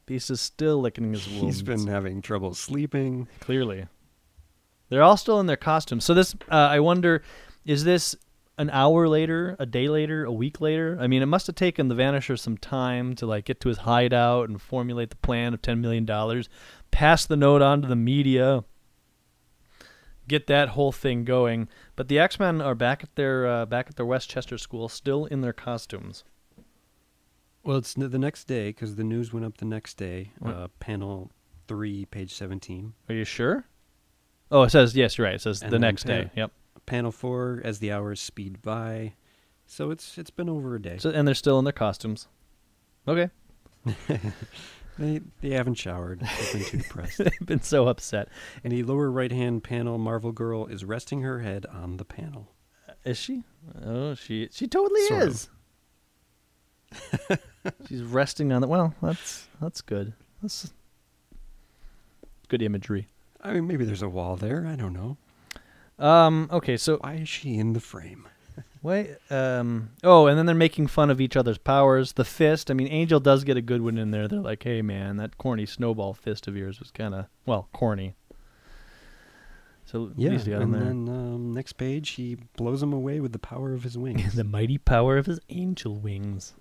Beast is still licking his wounds. He's been having trouble sleeping. clearly. They're all still in their costumes. So this, uh, I wonder, is this an hour later, a day later, a week later? I mean, it must have taken the Vanisher some time to like get to his hideout and formulate the plan of ten million dollars, pass the note on to the media, get that whole thing going. But the X Men are back at their uh, back at their Westchester school, still in their costumes. Well, it's the next day because the news went up the next day. Uh, panel three, page seventeen. Are you sure? Oh, it says yes. You're right. It says And the next pan- day. Yep. Panel four, as the hours speed by. So it's it's been over a day. So and they're still in their costumes. Okay. [laughs] they they haven't showered. They've been too depressed. [laughs] They've been so upset. In the lower right hand panel, Marvel Girl is resting her head on the panel. Uh, is she? Oh, she she totally Sort is. [laughs] She's resting on the. Well, that's that's good. That's good imagery. I mean, maybe there's a wall there. I don't know. Um. Okay. So Why is she in the frame? wait. Um. Oh, and then they're making fun of each other's powers. The fist. I mean, Angel does get a good one in there. They're like, "Hey, man, that corny snowball fist of yours was kind of well corny." So Yeah, he's got him and there. then um, next page, he blows him away with the power of his wings. [laughs] the mighty power of his angel wings.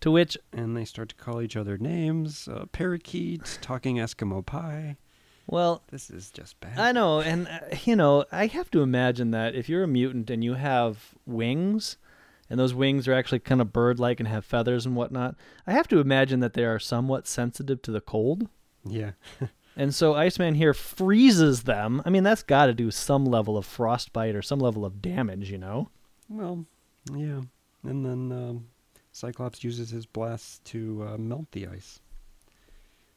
To which and they start to call each other names. Uh, parakeet, talking Eskimo pie. Well, This is just bad. I know, and uh, you know, I have to imagine that if you're a mutant and you have wings, and those wings are actually kind of bird-like and have feathers and whatnot, I have to imagine that they are somewhat sensitive to the cold. Yeah. [laughs] And so Iceman here freezes them. I mean, that's got to do some level of frostbite or some level of damage, you know. Well, yeah. And then um, Cyclops uses his blast to uh, melt the ice,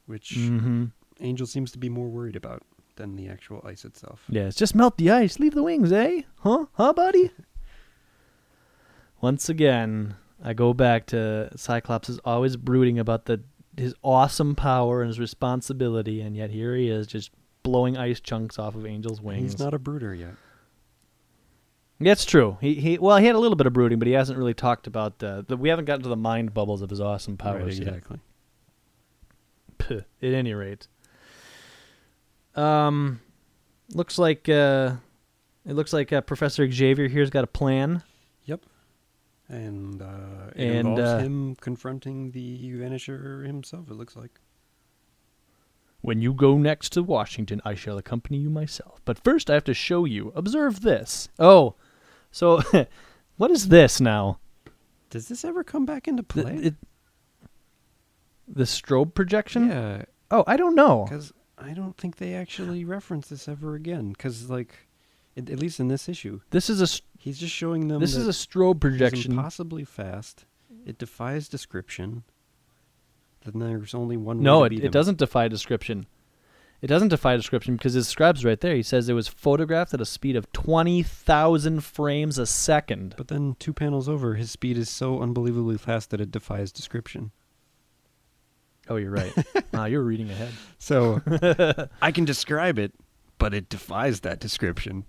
which Mm-hmm. Angel seems to be more worried about than the actual ice itself. Yes, just melt the ice, leave the wings, eh? Huh? Huh, buddy? [laughs] Once again, I go back to Cyclops is always brooding about the his awesome power and his responsibility, and yet here he is just blowing ice chunks off of Angel's wings. He's not a brooder yet. That's true. He he well, he had a little bit of brooding, but he hasn't really talked about uh, the. We haven't gotten to the mind bubbles of his awesome powers Right, yet. exactly. At any rate. Um, looks like uh, it looks like uh, Professor Xavier here's got a plan. Yep. And uh, it And, involves uh, him confronting the Vanisher himself. It looks like. When you go next to Washington, I shall accompany you myself. But first, I have to show you. Observe this. Oh, so [laughs] what is this now? Does this ever come back into The, play? it- the strobe projection? yeah, Oh, I don't know. because I don't think they actually reference this ever again. Because like, at, at least in this issue, This is a s- he's just showing them. this that is a strobe projection. impossibly fast. Mm-hmm. It defies description. Then there's only one. No, way it, beat it doesn't defy description. It doesn't defy description because it describes right there. He says it was photographed at a speed of 20,000 frames a second. But then two panels over, his speed is so unbelievably fast that it defies description. Oh, you're right. [laughs] wow, you're reading ahead. So [laughs] I can describe it, but it defies that description.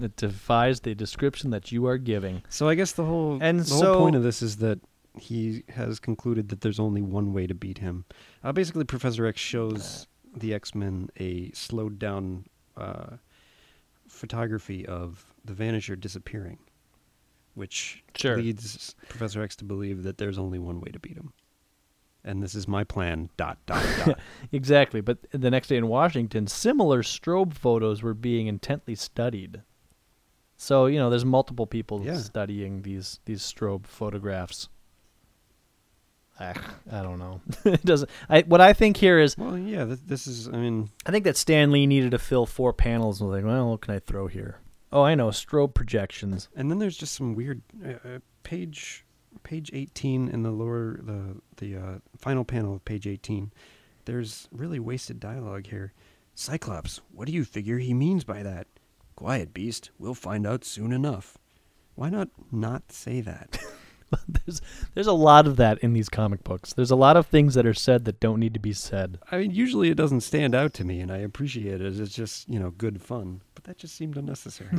It defies the description that you are giving. So I guess the whole And the so- whole point of this is that he has concluded that there's only one way to beat him. Uh, basically, Professor X shows the X Men a slowed down uh, photography of the Vanisher disappearing, which Sure. leads Professor X to believe that there's only one way to beat him. And this is my plan. Dot dot [laughs] dot. Exactly. But the next day in Washington, similar strobe photos were being intently studied. So, you know, there's multiple people Yeah. studying these these strobe photographs. Ah, I don't know. [laughs] it doesn't I what I think here is well, yeah. Th- this is. I mean, I think that Stan Lee needed to fill four panels and was like, well, what can I throw here? Oh, I know, strobe projections. And then there's just some weird uh, uh, page page 18 in the lower the the uh, final panel of page 18. There's really wasted dialogue here. Cyclops, what do you figure he means by that? Quiet, beast. We'll find out soon enough. Why not not say that? [laughs] [laughs] there's there's a lot of that in these comic books. There's a lot of things that are said that don't need to be said. I mean, usually it doesn't stand out to me, and I appreciate it. It's just you know good fun, but that just seemed unnecessary.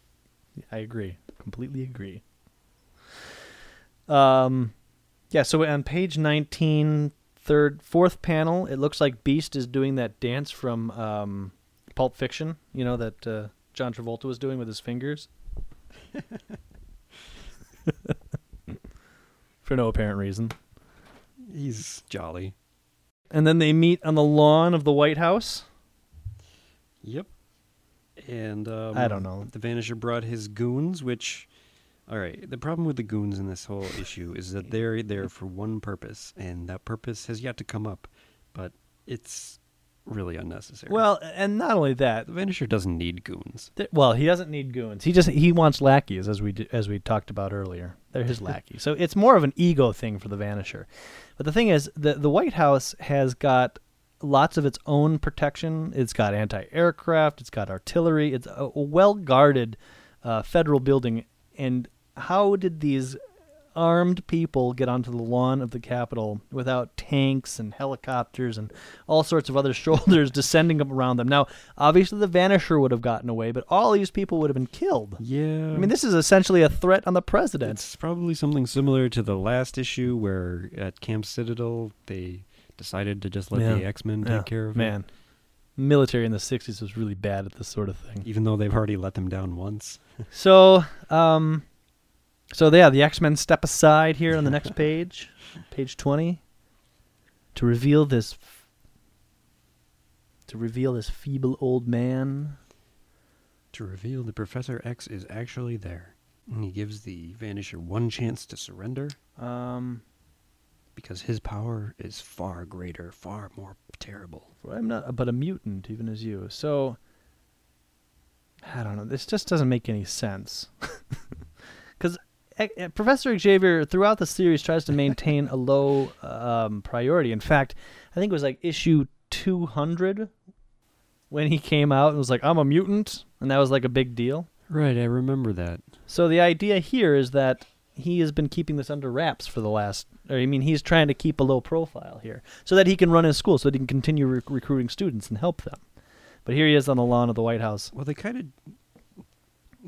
[laughs] I agree. Completely agree. Um yeah, so on page 19, third fourth panel, it looks like Beast is doing that dance from um Pulp Fiction, you know that uh, John Travolta was doing with his fingers. [laughs] For no apparent reason. He's jolly. And then they meet on the lawn of the White House. Yep. And um, I don't know. The Vanisher brought his goons, which, all right. The problem with the goons in this whole issue is that they're there for one purpose, and that purpose has yet to come up, but it's really unnecessary. Well, and not only that, the Vanisher doesn't need goons. Th- well, he doesn't need goons. He just he wants lackeys, as we d- as we talked about earlier. They're his lackeys. So it's more of an ego thing for the Vanisher. But the thing is, the the White House has got lots of its own protection. It's got anti-aircraft. It's got artillery. It's a, a well-guarded uh, federal building. And how did these armed people get onto the lawn of the Capitol without tanks and helicopters and all sorts of other [laughs] shoulders descending up around them. Now, obviously, the Vanisher would have gotten away, but all these people would have been killed. Yeah. I mean, this is essentially a threat on the president. It's probably something similar to the last issue where at Camp Citadel they decided to just let Yeah. the X Men take Yeah, care of it, Man, military in the 60s was really bad at this sort of thing. even though they've already let them down once. So, um, so yeah, the X Men step aside here on the next [laughs] page, page twenty, to reveal this, to reveal this feeble old man. to reveal that Professor X is actually there. And he gives the Vanisher one chance to surrender Um, because his power is far greater, far more terrible. I'm not, but a mutant, even as you. So, I don't know. This just doesn't make any sense. [laughs] because Professor Xavier throughout the series tries to maintain a low um, priority. In fact, I think it was like issue 200 when he came out and was like, "I'm a mutant," and that was like a big deal. Right, I remember that. So the idea here is that he has been keeping this under wraps for the last. Or I mean, he's trying to keep a low profile here so that he can run his school, so that he can continue rec- recruiting students and help them. But here he is on the lawn of the White House. Well, they kind of,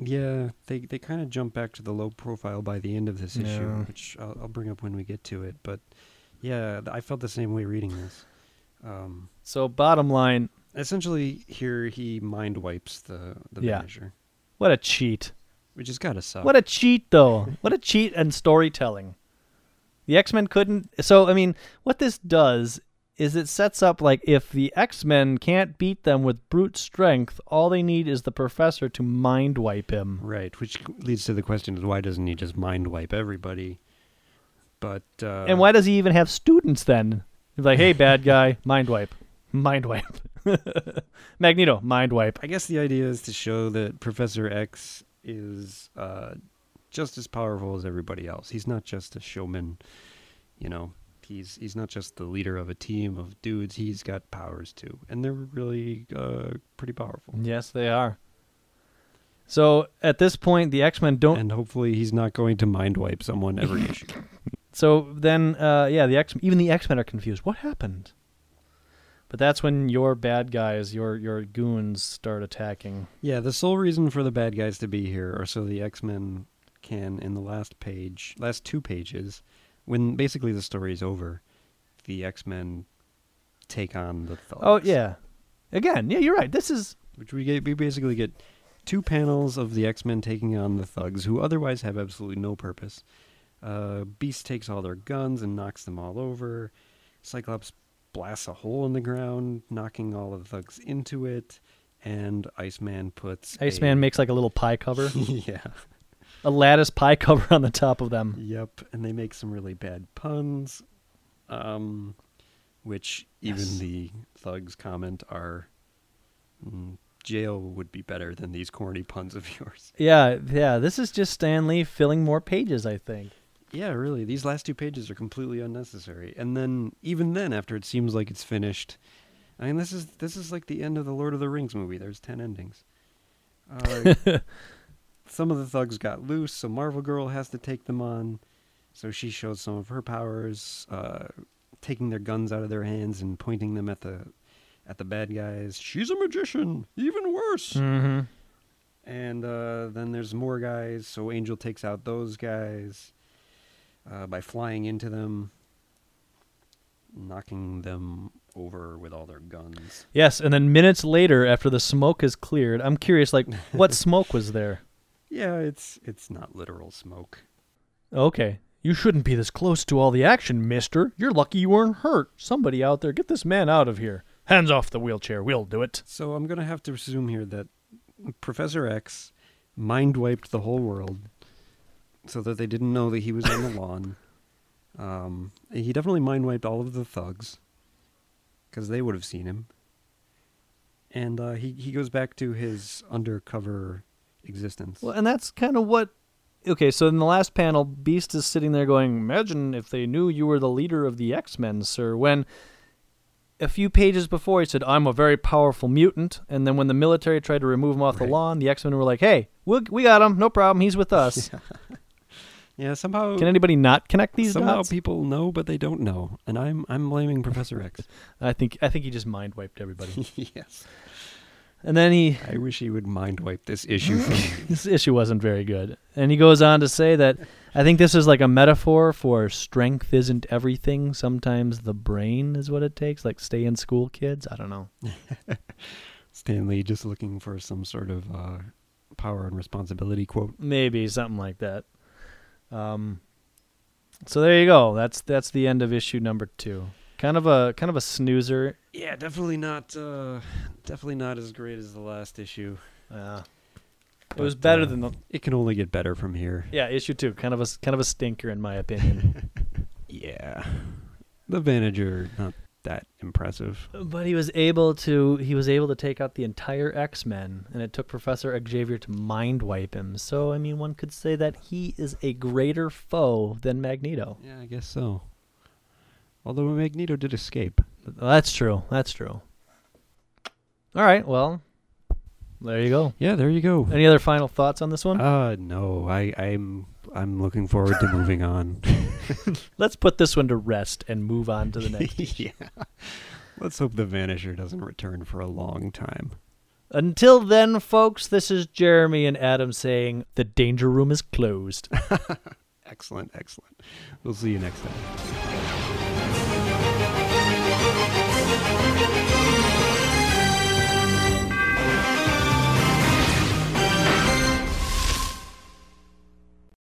yeah, they they kind of jump back to the low profile by the end of this issue, Yeah. which I'll, I'll bring up when we get to it. But yeah, I felt the same way reading this. Um, So bottom line, essentially, here he mind wipes the the Yeah. Vanisher, what a cheat! which has got to suck. What a cheat, though. What a cheat and storytelling. The X Men couldn't. So, I mean, what this does is it sets up like if the X Men can't beat them with brute strength, all they need is the professor to mind wipe him. right, which leads to the question: is why doesn't he just mind wipe everybody? But uh, and why does he even have students then? He's like, hey, bad guy, [laughs] mind wipe. Mind wipe. [laughs] Magneto, mind wipe. I guess the idea is to show that Professor X is uh, just as powerful as everybody else. He's not just a showman, you know. He's he's not just the leader of a team of dudes. He's got powers too, and they're really uh, pretty powerful. Yes, they are. So at this point, the X Men don't And hopefully, he's not going to mind wipe someone every [laughs] issue. So then, uh, yeah, the X even the X Men are confused. What happened? But that's when your bad guys, your your goons, start attacking. Yeah, the sole reason for the bad guys to be here are so the X Men can, in the last page, last two pages, when basically the story is over, the X Men take on the thugs. Oh yeah, again, yeah, you're right. This is which we get we basically get two panels of the X-Men taking on the thugs who otherwise have absolutely no purpose. Uh, Beast takes all their guns and knocks them all over. Cyclops blasts a hole in the ground, knocking all of the thugs into it. And Iceman puts a- Iceman makes like a little pie cover, [laughs] yeah. A lattice pie [laughs] cover on the top of them. Yep, and they make some really bad puns, um, which even Yes. the thugs comment are mm, jail would be better than these corny puns of [laughs] yours. Yeah, yeah. This is just Stan Lee filling more pages. I think. Yeah, really, these last two pages are completely unnecessary. And then even then, after it seems like it's finished, I mean, this is this is like the end of the Lord of the Rings movie. There's ten endings. Uh, [laughs] some of the thugs got loose, so Marvel Girl has to take them on. So she shows some of her powers, uh, taking their guns out of their hands and pointing them at the at the bad guys. She's a magician, even worse. Mm-hmm. And uh, then there's more guys, so Angel takes out those guys uh, by flying into them, knocking them over with all their guns. Yes, and then minutes later, after the smoke is cleared, I'm curious, like, what [laughs] smoke was there? Yeah, it's it's not literal smoke. Okay. You shouldn't be this close to all the action, mister. You're lucky you weren't hurt. Somebody out there, get this man out of here. Hands off the wheelchair. We'll do it. So I'm gonna have to assume here that Professor X mind wiped the whole world, so that they didn't know that he was on the [laughs] lawn. Um, he definitely mind wiped all of the thugs, because they would have seen him. And uh, he he goes back to his undercover existence. Well, and that's kind of what. Okay, so in the last panel, Beast is sitting there going, Imagine if they knew you were the leader of the X Men, sir. When a few pages before he said, I'm a very powerful mutant. And then when the military tried to remove him off the lawn, the X Men were like, Hey, we'll, we got him. No problem. He's with us. [laughs] Yeah, somehow Can anybody not connect these somehow dots? people know, but they don't know, and I'm I'm blaming Professor X. [laughs] I think I think he just mind wiped everybody. [laughs] yes, and then he I wish he would mind wipe this issue [laughs] this issue wasn't very good. And he goes on to say that I think this is like a metaphor for strength isn't everything. Sometimes the brain is what it takes. Like stay in school, kids. I don't know. [laughs] Stan Lee just looking for some sort of uh, power and responsibility quote. Maybe something like that. Um, so there you go. That's that's the end of issue number two. Kind of a kind of a snoozer. Yeah, definitely not. Uh, definitely not as great as the last issue. Yeah. it was better uh, than the It can only get better from here. yeah issue two. Kind of a kind of a stinker in my opinion. [laughs] Yeah, the Vanisher not that impressive. But he was able to he was able to take out the entire X Men, and it took Professor Xavier to mind wipe him. So I mean, one could say that he is a greater foe than Magneto. Yeah, I guess so. Although Magneto did escape. That's true. That's true. All right. Well, there you go. Yeah, there you go. Any other final thoughts on this one? Uh no, I I'm I'm looking forward to moving on. [laughs] Let's put this one to rest and move on to the next. [laughs] yeah. Let's hope the Vanisher doesn't return for a long time. Until then, folks, this is Jeremy and Adam saying the danger room is closed. [laughs] Excellent, excellent. We'll see you next time.